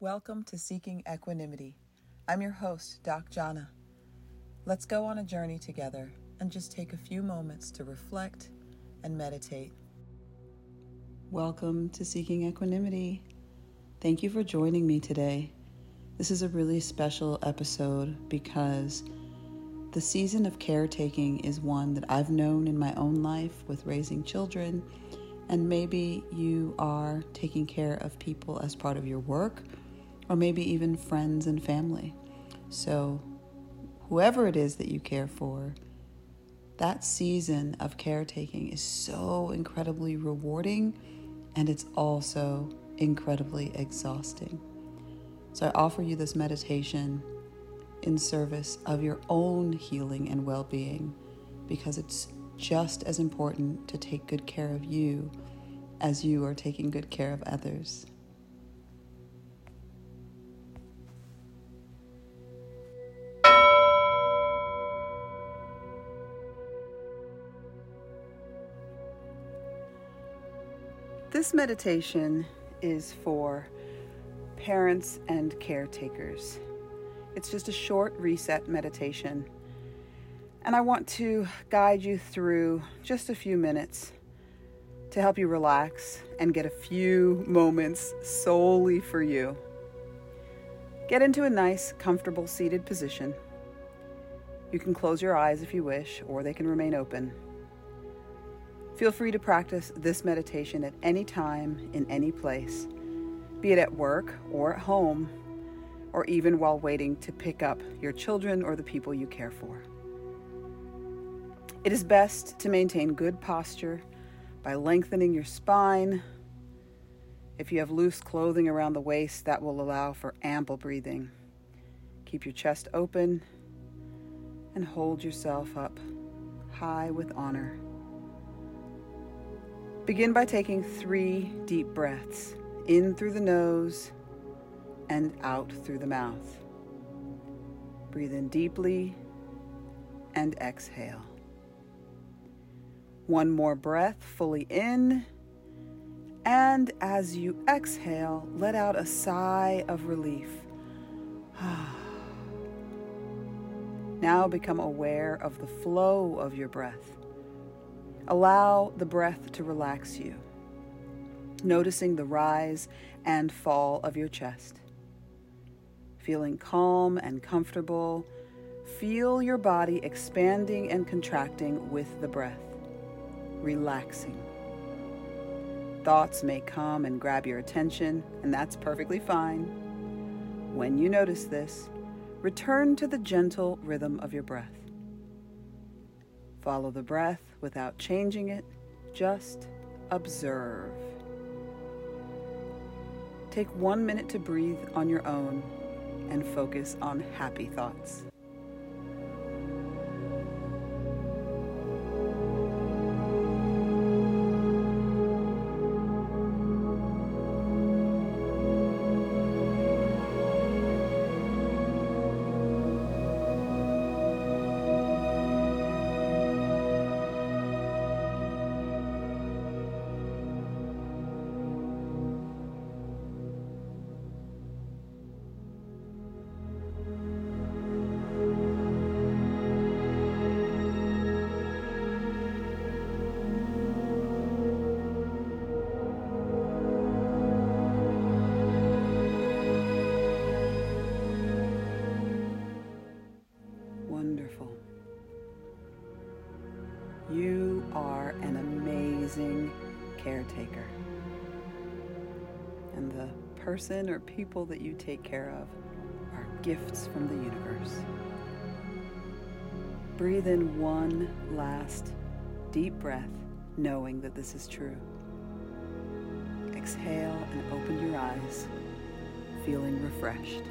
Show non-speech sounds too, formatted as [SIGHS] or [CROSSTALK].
Welcome to Seeking Equanimity. I'm your host, Doc Jana. Let's go on a journey together and just take a few moments to reflect and meditate. Welcome to Seeking Equanimity. Thank you for joining me today. This is a really special episode because the season of caretaking is one that I've known in my own life with raising children, and maybe you are taking care of people as part of your work or maybe even friends and family. So, whoever it is that you care for, that season of caretaking is so incredibly rewarding and it's also incredibly exhausting. So, I offer you this meditation in service of your own healing and well being because it's just as important to take good care of you as you are taking good care of others. This meditation is for parents and caretakers. It's just a short reset meditation. And I want to guide you through just a few minutes to help you relax and get a few moments solely for you. Get into a nice, comfortable seated position. You can close your eyes if you wish, or they can remain open. Feel free to practice this meditation at any time, in any place, be it at work or at home, or even while waiting to pick up your children or the people you care for. It is best to maintain good posture by lengthening your spine. If you have loose clothing around the waist, that will allow for ample breathing. Keep your chest open and hold yourself up high with honor. Begin by taking three deep breaths in through the nose and out through the mouth. Breathe in deeply and exhale. One more breath fully in. And as you exhale, let out a sigh of relief. [SIGHS] now become aware of the flow of your breath. Allow the breath to relax you, noticing the rise and fall of your chest. Feeling calm and comfortable, feel your body expanding and contracting with the breath, relaxing. Thoughts may come and grab your attention, and that's perfectly fine. When you notice this, return to the gentle rhythm of your breath. Follow the breath without changing it, just observe. Take one minute to breathe on your own and focus on happy thoughts. Are an amazing caretaker. And the person or people that you take care of are gifts from the universe. Breathe in one last deep breath, knowing that this is true. Exhale and open your eyes, feeling refreshed.